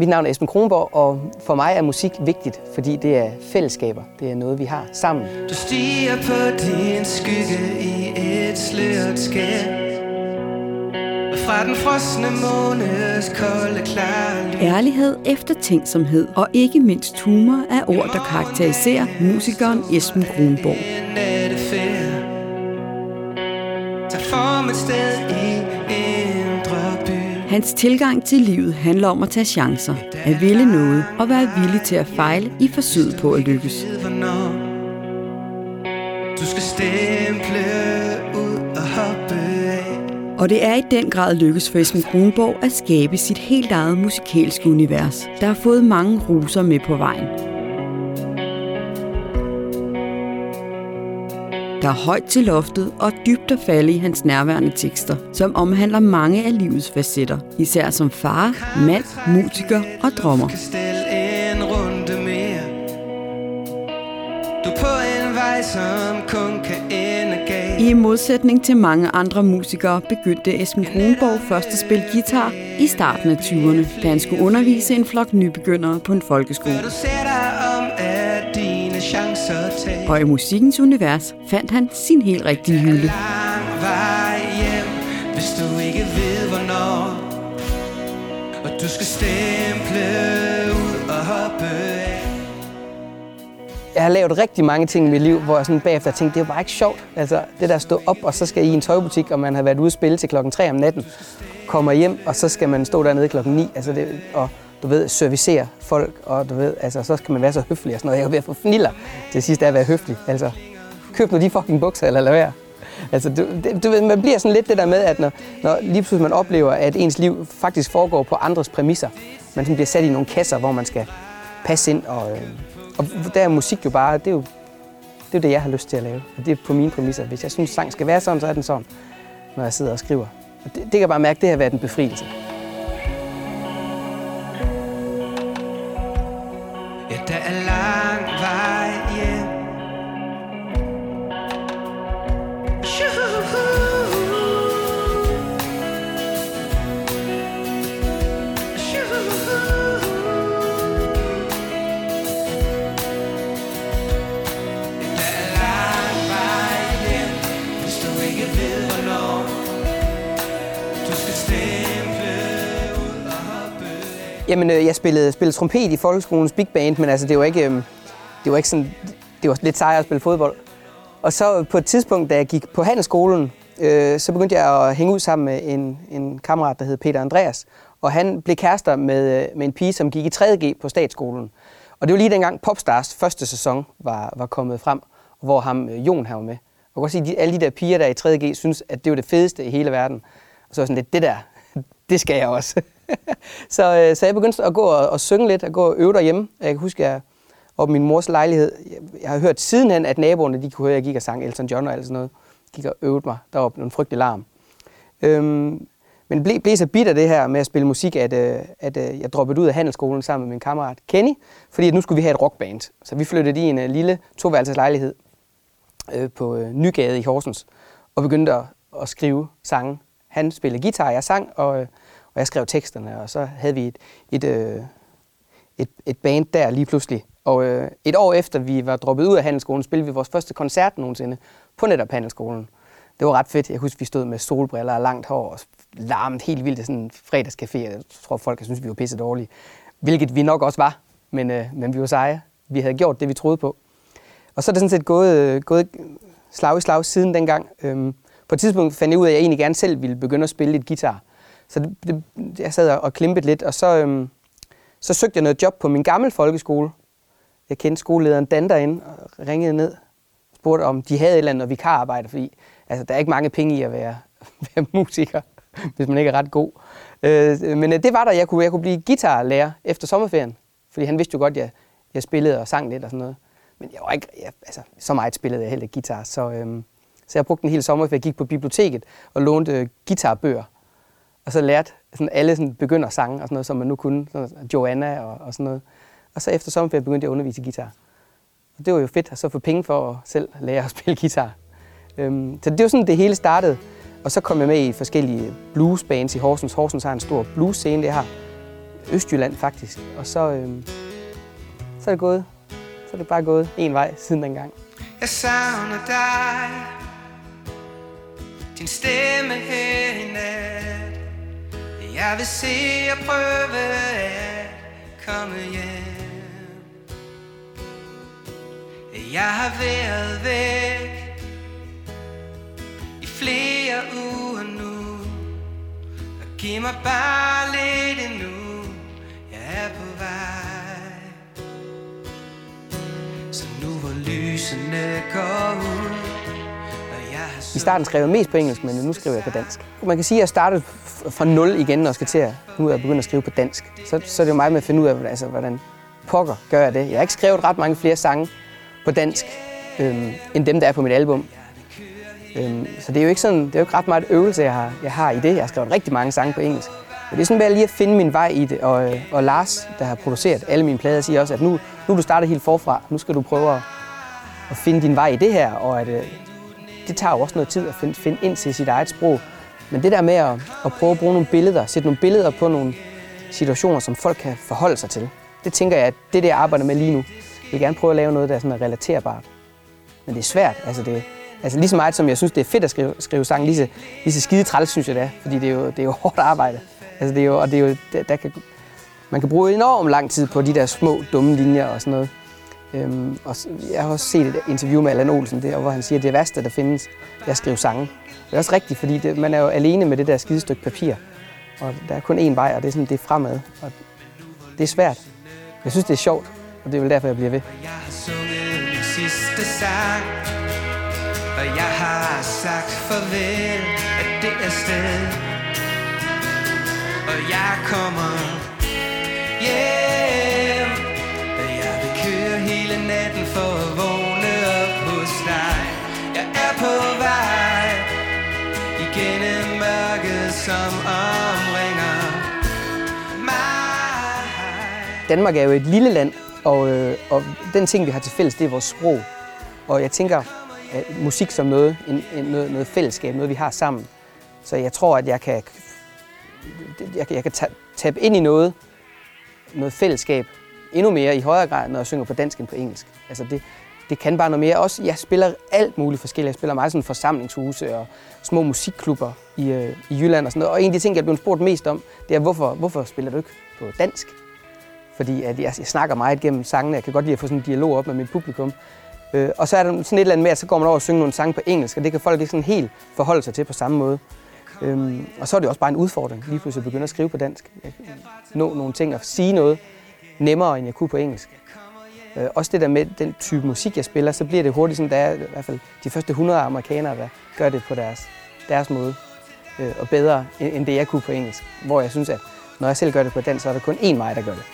Mit navn er Esben Kronborg, og for mig er musik vigtigt, fordi det er fællesskaber. Det er noget, vi har sammen. Du stiger på din skygge i et sløret skær fra den frosne måneds kolde klare Ærlighed, eftertænksomhed og ikke mindst humor er ord, der karakteriserer musikeren Esben Kronborg. Tag form et sted Hans tilgang til livet handler om at tage chancer, at ville noget og være villig til at fejle i forsøget på at lykkes. Du skal stemple ud og hoppe af. Og det er i den grad lykkes for Esben Kronborg at skabe sit helt eget musikalske univers, der har fået mange roser med på vejen. Der er højt til loftet og dybt at falde i hans nærværende tekster, som omhandler mange af livets facetter, især som far, mand, musiker og drummer. I modsætning til mange andre musikere begyndte Esben Kronborg først at spille guitar i starten af 20'erne, da han skulle undervise en flok nybegyndere på en folkeskole. Og i musikkens univers fandt han sin helt rigtige hylde. hjem, hvis du ikke ved hvornår. Og du skal stemple ud og hoppe af. Jeg har lavet rigtig mange ting i mit liv, hvor jeg sådan bagefter tænkte, det bare ikke sjovt. Altså det der stå op, og så skal I i en tøjbutik, og man har været ude at spille til klokken 3 om natten, kommer hjem, og så skal man stå dernede klokken 9. Altså det, og du ved, servicere folk, og du ved, altså, så skal man være så høflig og sådan noget. Jeg er ved at få fniller til sidst af at være høflig. Altså, køb nu de fucking bukser, eller lad være. Altså, du, det, du ved, man bliver sådan lidt det der med, at når, når lige pludselig man oplever, at ens liv faktisk foregår på andres præmisser, man sådan bliver sat i nogle kasser, hvor man skal passe ind, og, øh, og der er musik jo bare, det er jo det, er det, jeg har lyst til at lave. Og det er på mine præmisser. Hvis jeg synes, sang skal være sådan, så er den sådan, når jeg sidder og skriver. Og det, det kan jeg bare mærke, det har været en befrielse. Jamen, øh, jeg spillede, spillede trompet i folkeskolens big band, men altså, det var ikke, øh, det var ikke sådan, det var lidt sejere at spille fodbold. Og så på et tidspunkt, da jeg gik på handelsskolen, øh, så begyndte jeg at hænge ud sammen med en, en kammerat, der hed Peter Andreas. Og han blev kærester med, øh, med en pige, som gik i 3.G på statsskolen. Og det var lige dengang Popstars første sæson var, var kommet frem, hvor ham Jon her var med. Og jeg kan sige, at alle de der piger, der er i 3.G, synes, at det var det fedeste i hele verden. Og så var sådan lidt, det der, det skal jeg også. så, øh, så jeg begyndte at gå og, og synge lidt, og gå og øve derhjemme. Jeg kan huske, jeg op min mors lejlighed, jeg, jeg har hørt sidenhen, at naboerne de kunne høre, at jeg gik og sang Elton John og alt sådan noget. Gik og øvede mig. Der var en frygtelig larm. Øhm, men blev, blev så bit af det her med at spille musik, at, øh, at øh, jeg droppede ud af handelsskolen sammen med min kammerat Kenny, fordi at nu skulle vi have et rockband. Så vi flyttede i en øh, lille toværelses lejlighed øh, på øh, Nygade i Horsens, og begyndte at, at skrive sange. Han spillede guitar, jeg sang, og, øh, og jeg skrev teksterne, og så havde vi et, et, øh, et, et band der lige pludselig. Og øh, et år efter vi var droppet ud af handelsskolen, spillede vi vores første koncert nogensinde på netop handelsskolen. Det var ret fedt. Jeg husker, vi stod med solbriller og langt hår og larmet helt vildt. Sådan en fredagscafé. Jeg tror, folk synes, vi var pisse dårlige. Hvilket vi nok også var, men, øh, men vi var seje. Vi havde gjort det, vi troede på. Og så er det sådan set gået, øh, gået slag i slag siden dengang. Øhm, på et tidspunkt fandt jeg ud af, at jeg egentlig gerne selv ville begynde at spille lidt guitar. Så det, det, jeg sad og klimpede lidt, og så, øhm, så søgte jeg noget job på min gamle folkeskole. Jeg kendte skolelederen Dan derinde og ringede ned og spurgte, om de havde et eller andet vikararbejde, fordi altså, der er ikke mange penge i at være, være musiker, hvis man ikke er ret god. Øh, men øh, det var der, jeg kunne, jeg kunne blive guitarlærer efter sommerferien, fordi han vidste jo godt, at jeg, jeg spillede og sang lidt og sådan noget. Men jeg var ikke, jeg, altså, så meget spillede jeg heller ikke guitar, så, øhm, så jeg brugte en hel sommer, for jeg gik på biblioteket og lånte øh, guitarbøger og så lærte sådan alle sådan begynder sange og sådan noget, som man nu kunne. Sådan Joanna og, og sådan noget. Og så efter sommerferien begyndte jeg at undervise i guitar. Og det var jo fedt at så få penge for at selv lære at spille guitar. Øhm, så det var sådan, det hele startede. Og så kom jeg med i forskellige bluesbands i Horsens. Horsens har en stor blues-scene. Det har Østjylland faktisk. Og så, øhm, så er det gået. Så er det bare gået en vej siden dengang. Jeg savner dig Din stemme her i nat jeg vil se og prøve at komme hjem. Jeg har været væk I flere uger nu. Og giv mig bare lidt endnu. Jeg er på vej. Så nu hvor lysene går ud i starten skrev jeg mest på engelsk, men nu skriver jeg på dansk. Man kan sige, at jeg startede fra nul igen og skal til at nu er jeg begyndt at skrive på dansk. Så, så er det jo mig med at finde ud af, altså, hvordan pokker gør jeg det. Jeg har ikke skrevet ret mange flere sange på dansk, øhm, end dem, der er på mit album. Øhm, så det er jo ikke sådan, det er jo ikke ret meget øvelse, jeg har, jeg har i det. Jeg har skrevet rigtig mange sange på engelsk. Men det er sådan bare lige at finde min vej i det. Og, øh, og Lars, der har produceret alle mine plader, siger også, at nu, nu er du startet helt forfra. Nu skal du prøve at, at finde din vej i det her. Og at, øh, det tager jo også noget tid at finde, finde ind til sit eget sprog. Men det der med at, at prøve at bruge nogle billeder, sætte nogle billeder på nogle situationer, som folk kan forholde sig til, det tænker jeg, at det er det, jeg arbejder med lige nu. Jeg vil gerne prøve at lave noget, der er sådan er relaterbart. Men det er svært. Altså, det, altså lige så meget som jeg synes, det er fedt at skrive, skrive sange, lige så, lige så skide træls, synes jeg det er. Fordi det er jo, det er jo hårdt arbejde. Altså, det er jo, og det er jo, der, der kan, man kan bruge enormt lang tid på de der små, dumme linjer og sådan noget. Øhm, og jeg har også set et interview med Allan Olsen, der, hvor han siger, at det værste, der findes, det er at skrive sange. Det er også rigtigt, fordi det, man er jo alene med det der skide stykke papir. Og der er kun én vej, og det er, sådan, det er fremad. Og det er svært. Jeg synes, det er sjovt, og det er vel derfor, jeg bliver ved. Jeg har sunget min sidste sang Og jeg har sagt farvel af det er sted Og jeg kommer yeah hele natten for at vågne op hos dig Jeg er på vej Igennem mørket som omringer mig Danmark er jo et lille land, og, øh, og den ting, vi har til fælles, det er vores sprog. Og jeg tænker at musik som noget, en, en, noget, noget fællesskab, noget vi har sammen. Så jeg tror, at jeg kan, jeg, jeg kan tabe ind i noget, noget fællesskab endnu mere i højere grad, når jeg synger på dansk end på engelsk. Altså det, det kan bare noget mere. Også, jeg spiller alt muligt forskelligt. Jeg spiller meget sådan forsamlingshuse og små musikklubber i, øh, i Jylland og sådan noget. Og en af de ting, jeg blev spurgt mest om, det er, hvorfor, hvorfor spiller du ikke på dansk? Fordi at jeg, jeg snakker meget gennem sangene. Jeg kan godt lide at få sådan en dialog op med mit publikum. Øh, og så er der sådan et eller andet med, at så går man over og synger nogle sange på engelsk, og det kan folk ikke sådan helt forholde sig til på samme måde. Øhm, og så er det også bare en udfordring, lige pludselig at begynde at skrive på dansk. Jeg nå nogle ting og sige noget nemmere, end jeg kunne på engelsk. Øh, også det der med den type musik, jeg spiller, så bliver det hurtigt sådan, der er i hvert fald de første 100 amerikanere, der gør det på deres, deres måde. Øh, og bedre, end, end det jeg kunne på engelsk. Hvor jeg synes, at når jeg selv gør det på dansk, så er der kun én mig, der gør det.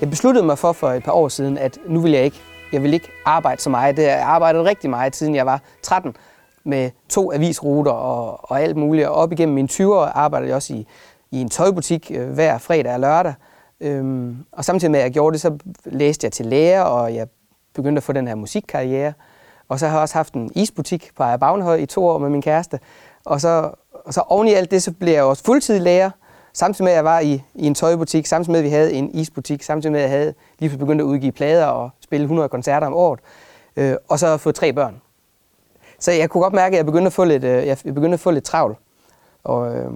Jeg besluttede mig for for et par år siden, at nu vil jeg ikke, jeg vil ikke arbejde så meget. Det har jeg arbejdet rigtig meget, siden jeg var 13, med to avisruter og, og alt muligt. Og op igennem mine 20 år arbejdede jeg også i, i en tøjbutik øh, hver fredag og lørdag. Øhm, og samtidig med, at jeg gjorde det, så læste jeg til lærer, og jeg begyndte at få den her musikkarriere. Og så har jeg også haft en isbutik på Ejer Bagnehøj i to år med min kæreste. Og så, og så oven i alt det, så blev jeg også fuldtidig lærer. Samtidig med, at jeg var i, i en tøjbutik, samtidig med, at vi havde en isbutik, samtidig med, at jeg havde lige begyndt at udgive plader og spille 100 koncerter om året. Øh, og så få fået tre børn. Så jeg kunne godt mærke, at jeg begyndte at få lidt, øh, jeg begyndte at få lidt travlt. Og, øh,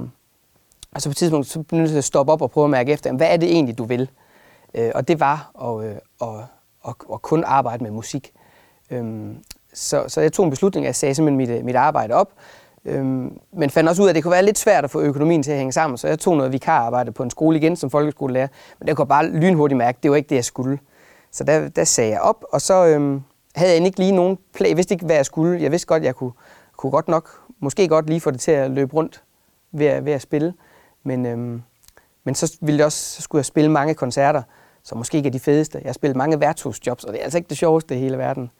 og så på et tidspunkt så begyndte jeg at stoppe op og prøve at mærke efter, hvad er det egentlig, du vil? Øh, og det var at, øh, at, at, at kun arbejde med musik. Øh, så, så jeg tog en beslutning, at jeg sagde simpelthen mit, øh, mit arbejde op. Øhm, men fandt også ud af, at det kunne være lidt svært at få økonomien til at hænge sammen, så jeg tog noget vikararbejde på en skole igen som folkeskolelærer. Men det kunne bare lynhurtigt mærke, det var ikke det, jeg skulle. Så der, der sagde jeg op, og så øhm, havde jeg ikke lige nogen plan. Jeg vidste ikke, hvad jeg skulle. Jeg vidste godt, jeg kunne, kunne godt nok, måske godt lige få det til at løbe rundt ved, at- ved at spille. Men, øhm, men så, ville jeg også, så skulle jeg spille mange koncerter, som måske ikke er de fedeste. Jeg har spillet mange værtshusjobs, og det er altså ikke det sjoveste i hele verden.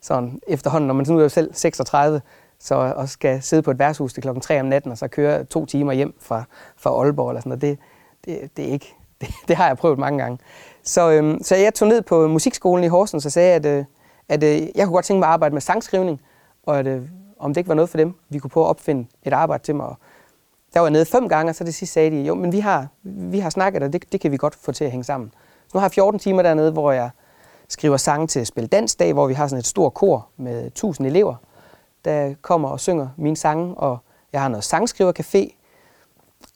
sådan efterhånden, når man nu er selv 36, så og skal sidde på et værtshus til klokken 3 om natten, og så køre to timer hjem fra, fra Aalborg eller sådan noget. Det, det, det, er ikke, det, det har jeg prøvet mange gange. Så, øhm, så jeg tog ned på musikskolen i Horsens og sagde, at, øh, at øh, jeg kunne godt tænke mig at arbejde med sangskrivning, og at, øh, om det ikke var noget for dem, vi kunne prøve at opfinde et arbejde til mig. Og der var jeg nede fem gange, og så det sidste sagde de, jo, men vi har, vi har snakket, og det, det kan vi godt få til at hænge sammen. Så nu har jeg 14 timer dernede, hvor jeg skriver sange til Spil Dansdag, hvor vi har sådan et stort kor med 1000 elever, der kommer og synger mine sange, og jeg har noget sangskrivercafé,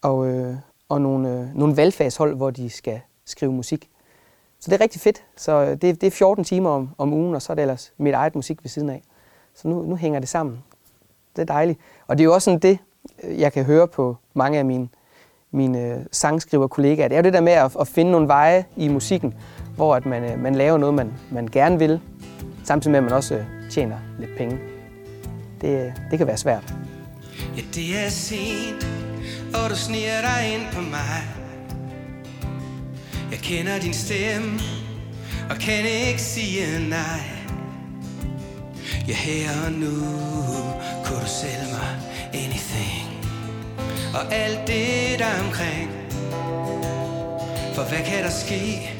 og, øh, og nogle, øh, nogle valgfagshold, hvor de skal skrive musik. Så det er rigtig fedt. Så øh, det, det er 14 timer om, om ugen, og så er det ellers mit eget musik ved siden af. Så nu, nu hænger det sammen. Det er dejligt. Og det er jo også sådan det, øh, jeg kan høre på mange af mine, mine øh, sangskriverkollegaer. Det er jo det der med at, at finde nogle veje i musikken, hvor at man, man laver noget, man, man gerne vil, samtidig med, at man også tjener lidt penge. Det, det kan være svært. Ja, det er sent, og du sniger dig ind på mig. Jeg kender din stemme, og kan ikke sige nej. Ja, her og nu kunne du sælge mig anything. Og alt det der omkring. For hvad kan der ske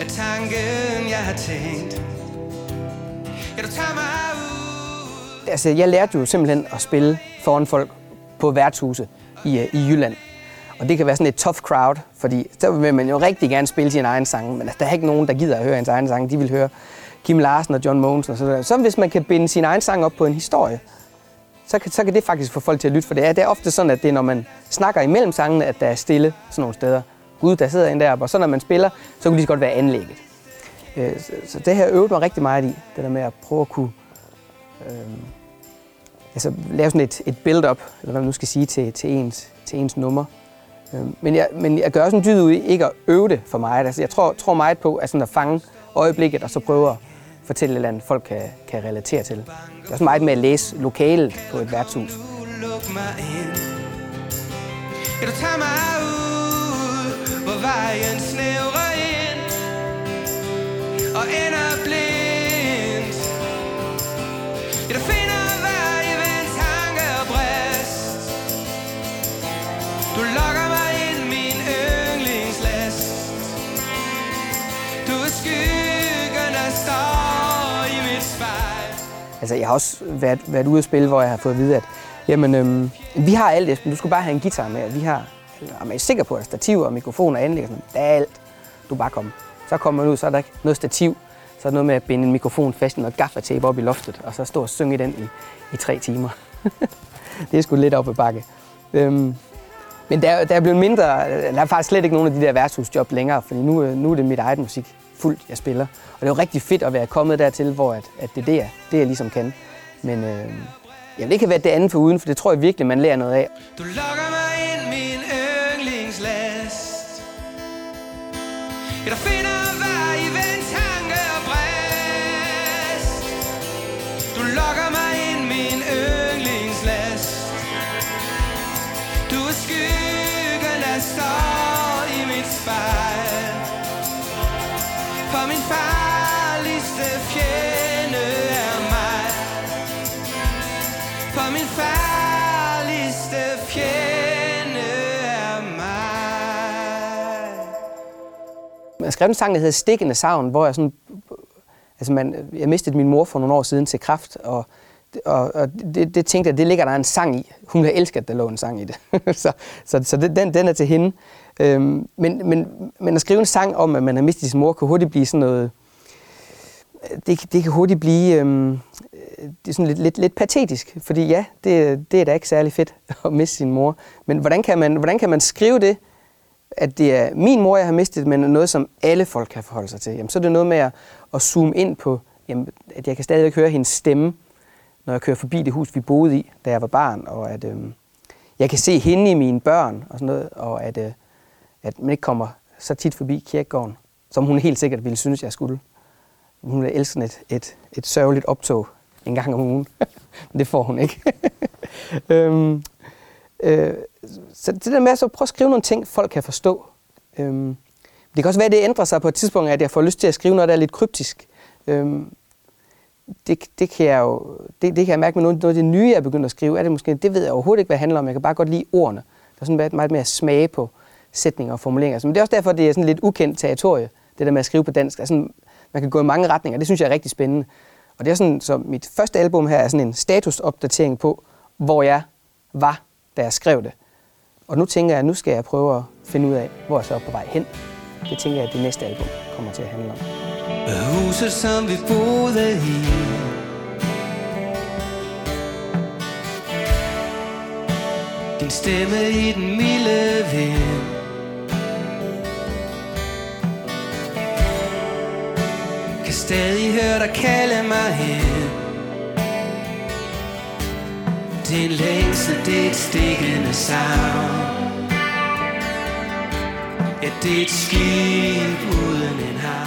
af tanken, jeg har tænkt? Ja, du tager mig. Altså, jeg lærte jo simpelthen at spille foran folk på værtshuse i, øh, i Jylland. Og det kan være sådan et tough crowd, fordi så vil man jo rigtig gerne spille sin egen sang, men altså, der er ikke nogen, der gider at høre ens egen sang. De vil høre Kim Larsen og John Mogensen og sådan noget. Så hvis man kan binde sin egen sang op på en historie, så kan, så kan det faktisk få folk til at lytte, for det er, det er ofte sådan, at det er, når man snakker imellem sangene, at der er stille sådan nogle steder. Gud, der sidder en der, og så når man spiller, så kunne det lige så godt være anlægget. Øh, så, så det her øvede mig rigtig meget i, det der med at prøve at kunne øh, altså, lave sådan et, et build-up, eller hvad man nu skal sige, til, til, ens, til ens nummer. Øh, men, jeg, men jeg gør også en dyd ud i ikke at øve det for mig. Altså, jeg tror, tror meget på at, sådan at fange øjeblikket, og så prøve at fortælle et eller andet, folk kan, kan relatere til. Det er også meget med at læse lokalet på et værtshus. Luk. Ja, du tager mig ud, hvor vejen snævrer ind og ender blind Altså, jeg har også været, været ude at spille, hvor jeg har fået at vide, at jamen, øhm, vi har alt, Esben. Du skulle bare have en guitar med. Vi har, og man er sikker på, at stativer og mikrofoner og anlæg og sådan. Der er alt. Du bare kom. Så kommer man ud, så er der ikke noget stativ. Så er der noget med at binde en mikrofon fast i noget gaffatape op i loftet, og så stå og synge i den i, i tre timer. det er sgu lidt op ad bakke. Øhm, men der, der er blevet mindre, der er faktisk slet ikke nogen af de der værtshusjob længere, fordi nu, øh, nu er det mit eget musik fuldt, jeg spiller. Og det er jo rigtig fedt at være kommet dertil, hvor at, at det er det, jeg, det, jeg ligesom kan. Men øh, jeg vil ikke have været det andet for uden, for det tror jeg virkelig, man lærer noget af. Du lokker mig ind, min yndlingslast. Er der min farligste fjende er mig. For min farligste fjende er mig. Jeg skrev en sang, der hedder Stikkende Savn, hvor jeg sådan... Altså man, jeg mistede min mor for nogle år siden til kræft, og, og, og det, det tænkte jeg, det ligger der en sang i. Hun har elsket, at der lå en sang i det. så så, så det, den, den er til hende. Øhm, men, men, men at skrive en sang om, at man har mistet sin mor, kan hurtigt blive sådan noget... Øh, det, det kan hurtigt blive øhm, øh, det er sådan lidt, lidt, lidt patetisk, fordi ja, det, det er da ikke særlig fedt at miste sin mor. Men hvordan kan man, hvordan kan man skrive det, at det er min mor, jeg har mistet, men noget, som alle folk kan forholde sig til? Jamen, så er det noget med at, at zoome ind på, jamen, at jeg kan stadigvæk høre hendes stemme, når jeg kører forbi det hus, vi boede i, da jeg var barn, og at øh, jeg kan se hende i mine børn, og sådan noget, og at, øh, at man ikke kommer så tit forbi kirkegården, som hun helt sikkert ville synes, jeg skulle. Hun ville elske et, et, et sørgeligt optog en gang om ugen. Men det får hun ikke. øhm, øh, så det der med at så prøve at skrive nogle ting, folk kan forstå. Øhm, det kan også være, at det ændrer sig på et tidspunkt, at jeg får lyst til at skrive noget, der er lidt kryptisk. Øhm, det, det, kan jeg jo, det, det kan jeg mærke med noget, noget af det nye, jeg er begyndt at skrive. Er det, måske, det ved jeg overhovedet ikke, hvad det handler om. Jeg kan bare godt lide ordene. Der er sådan meget, meget mere smage på sætninger og formuleringer. Men det er også derfor, det er sådan lidt ukendt territorie, det der med at skrive på dansk. Altså, man kan gå i mange retninger. Det synes jeg er rigtig spændende. Og det er sådan, så mit første album her er sådan en statusopdatering på, hvor jeg var, da jeg skrev det. Og nu tænker jeg, at nu skal jeg prøve at finde ud af, hvor jeg så er på vej hen. Det tænker jeg, at det næste album kommer til at handle om. Huset, som vi boede i. Din stemme i den milde vind. Kan stadig høre dig kalde mig hen. Det er en længsel, det er et stikkende savn. Ja, det er et skib uden en havn.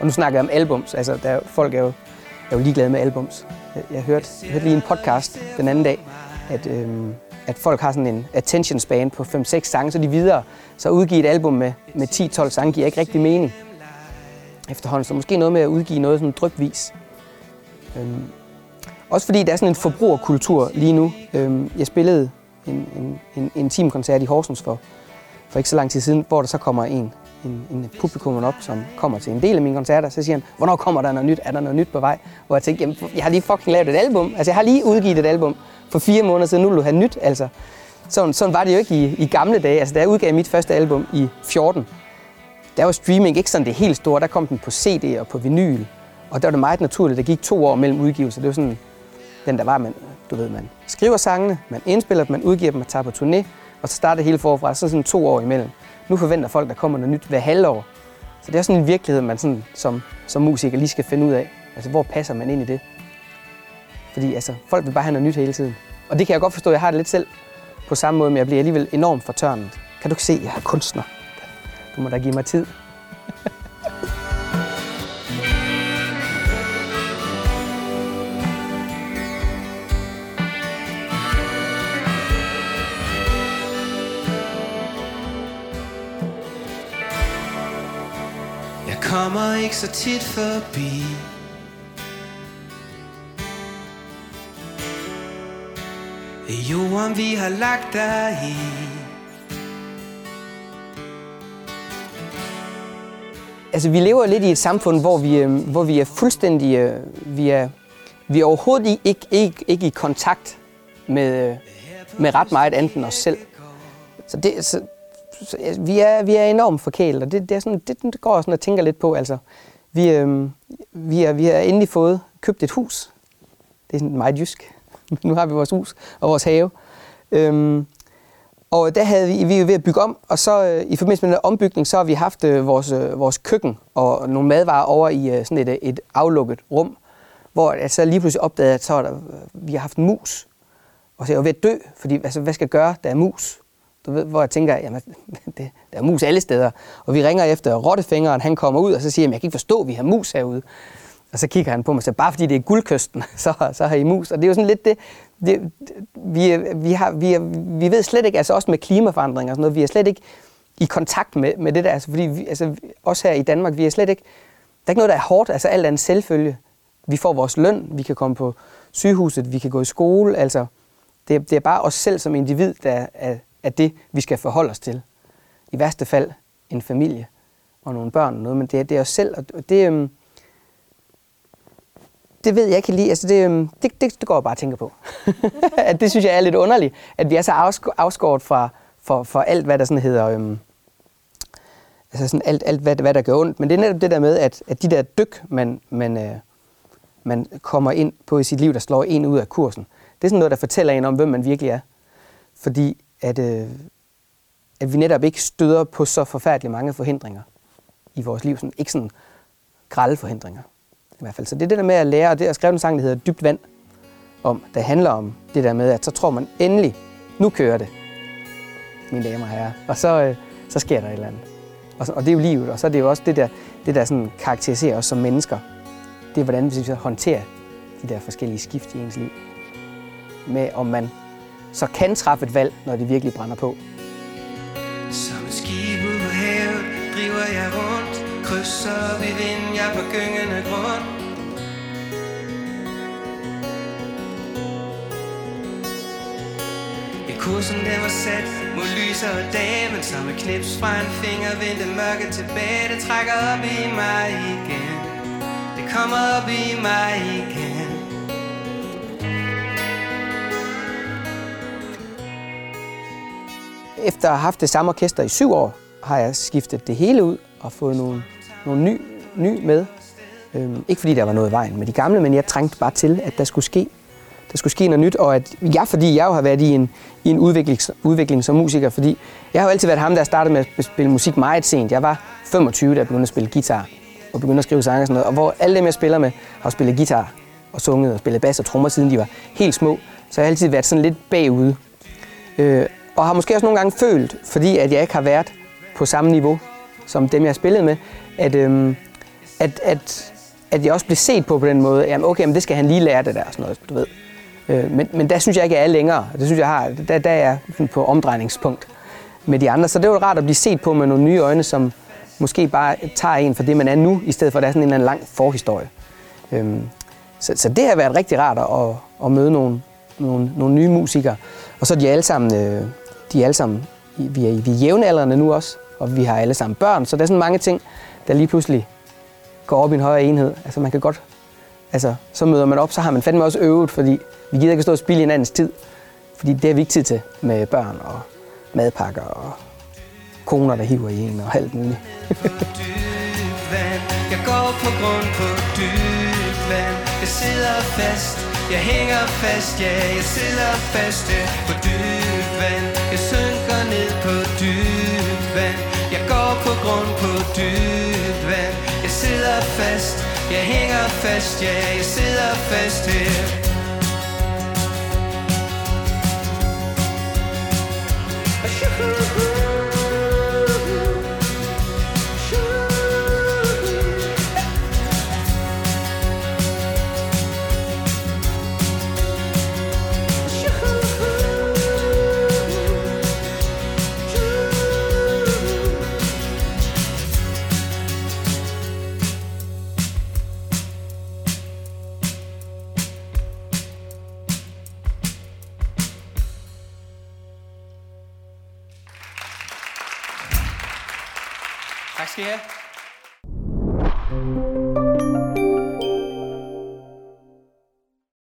Og nu snakker jeg om albums. Altså, der, folk er jo, er jo ligeglade med albums. Jeg, hørte, jeg hørte lige en podcast den anden dag, at, øhm, at folk har sådan en attention span på 5-6 sange, så de videre. Så at udgive et album med, med 10-12 sange giver ikke rigtig mening efterhånden. Så måske noget med at udgive noget sådan drypvis. Øhm, også fordi der er sådan en forbrugerkultur lige nu. Øhm, jeg spillede en, en, en, en teamkoncert i Horsens for, for ikke så lang tid siden, hvor der så kommer en, en, en publikum op, som kommer til en del af mine koncerter, så siger han, hvornår kommer der noget nyt? Er der noget nyt på vej? Hvor jeg tænkte, jamen, jeg har lige fucking lavet et album. Altså, jeg har lige udgivet et album for fire måneder siden, nu vil du have nyt, altså. Sådan, sådan var det jo ikke i, i gamle dage. Altså, da jeg udgav mit første album i 14, der var streaming ikke sådan det helt store. Der kom den på CD og på vinyl. Og der var det meget naturligt, der gik to år mellem udgivelser. Det var sådan, den der var, man, du ved, man skriver sangene, man indspiller dem, man udgiver dem man tager på turné, og så starter det hele forfra, så sådan to år imellem. Nu forventer folk, der kommer noget nyt hver halvår. Så det er sådan en virkelighed, man sådan, som, som musiker lige skal finde ud af. Altså, hvor passer man ind i det? Fordi altså, folk vil bare have noget nyt hele tiden. Og det kan jeg godt forstå, jeg har det lidt selv på samme måde, men jeg bliver alligevel enormt fortørnet. Kan du ikke se, jeg er kunstner? Du må da give mig tid. Kommer ikke så tit forbi Jorden vi har lagt dig i Altså, vi lever lidt i et samfund, hvor vi, øh, hvor vi er fuldstændig... Øh, vi, er, vi er overhovedet ikke, ikke, ikke i kontakt med, øh, med ret meget andet end os selv. Så, det, så, vi, er, vi er enormt forkælet, og det, det, er sådan, det, det går jeg sådan og tænker lidt på. Altså, vi, øh, vi, er, vi har endelig fået købt et hus. Det er sådan meget jysk. nu har vi vores hus og vores have. Øhm, og der havde vi, vi var ved at bygge om, og så øh, i forbindelse med den ombygning, så har vi haft øh, vores, øh, vores køkken og nogle madvarer over i øh, sådan et, øh, et aflukket rum, hvor jeg så lige pludselig opdagede, at så der, øh, vi har haft en mus. Og så er jeg var ved at dø, fordi altså, hvad skal jeg gøre, der er mus? Du ved, hvor jeg tænker, jamen, det, der er mus alle steder. Og vi ringer efter rottefingeren, han kommer ud, og så siger jeg, jeg kan ikke forstå, at vi har mus herude. Og så kigger han på mig og siger, bare fordi det er guldkysten, så, så har I mus. Og det er jo sådan lidt det, det vi, vi, har, vi, vi ved slet ikke, altså også med klimaforandringer og sådan noget, vi er slet ikke i kontakt med, med det der, altså fordi vi, altså, også her i Danmark, vi er slet ikke, der er ikke noget, der er hårdt, altså alt er en selvfølge. Vi får vores løn, vi kan komme på sygehuset, vi kan gå i skole, altså det, det er bare os selv som individ, der er, er det, vi skal forholde os til. I værste fald en familie og nogle børn og noget, men det er, det er os selv, og det, øhm, det ved jeg ikke lige. Altså det, øhm, det, det, det går jeg bare og tænker på. at det synes jeg er lidt underligt, at vi er så afskåret fra, for, for alt, hvad der sådan hedder... Øhm, altså sådan alt, alt hvad, hvad der gør ondt. Men det er netop det der med, at, at de der dyk, man, man, øh, man kommer ind på i sit liv, der slår en ud af kursen, det er sådan noget, der fortæller en om, hvem man virkelig er. Fordi at, øh, at vi netop ikke støder på så forfærdeligt mange forhindringer i vores liv. Sådan, ikke sådan grælde forhindringer i hvert fald. Så det er det der med at lære, og det er skrevet en sang, der hedder Dybt Vand, om, der handler om det der med, at så tror man endelig, nu kører det, mine damer og herrer. Og så, øh, så sker der et eller andet. Og, så, og det er jo livet, og så er det jo også det der, det der sådan karakteriserer os som mennesker. Det er, hvordan vi så håndterer de der forskellige skift i ens liv. Med om man så kan træffe et valg, når det virkelig brænder på. Som et skib ud på havet driver jeg rundt, krydser vi vind, jeg på gyngende grund. Ja, kursen den var sat mod lyser dag, men som et knips fra en finger vendte mørke tilbage, det trækker op i mig igen. Det kommer op i mig igen. Efter at have haft det samme orkester i syv år, har jeg skiftet det hele ud og fået nogle, nogle ny, ny med. Øhm, ikke fordi der var noget i vejen med de gamle, men jeg trængte bare til, at der skulle ske, der skulle ske noget nyt. Og at jeg, fordi jeg jo har været i en, i en udvikling, udvikling som musiker, fordi jeg har jo altid været ham, der startede med at spille musik meget sent. Jeg var 25, da jeg begyndte at spille guitar og begyndte at skrive sange og sådan noget. Og hvor alle dem, jeg spiller med, har spillet guitar og sunget og spillet bas og trommer, siden de var helt små. Så jeg har altid været sådan lidt bagude. Øh, og har måske også nogle gange følt, fordi at jeg ikke har været på samme niveau som dem, jeg har spillet med, at, øhm, at, at, at jeg også blev set på på den måde, jamen okay, men det skal han lige lære det der, sådan noget, du ved. Øh, men, men der synes jeg ikke, jeg er længere. Det synes jeg har, der, der er jeg på omdrejningspunkt med de andre. Så det var rart at blive set på med nogle nye øjne, som måske bare tager en for det, man er nu, i stedet for at der er sådan en eller anden lang forhistorie. Øhm, så, så det har været rigtig rart at, at møde nogle, nogle, nogle nye musikere. Og så er de alle sammen, øh, de er alle sammen vi er, vi er jævnaldrende nu også, og vi har alle sammen børn, så der er sådan mange ting, der lige pludselig går op i en højere enhed. Altså man kan godt, altså så møder man op, så har man fandme også øvet, fordi vi gider ikke stå og spille en tid, fordi det er vi ikke tid til med børn og madpakker og koner, der hiver i en og alt muligt. Jeg går på grund på dybt vand Jeg sidder fast, jeg hænger fast Ja, jeg sidder fast på dybt vand. Jeg synker ned på dybt vand. Jeg går på grund på dybt vand. Jeg sidder fast, jeg hænger fast Ja, jeg sidder fast her.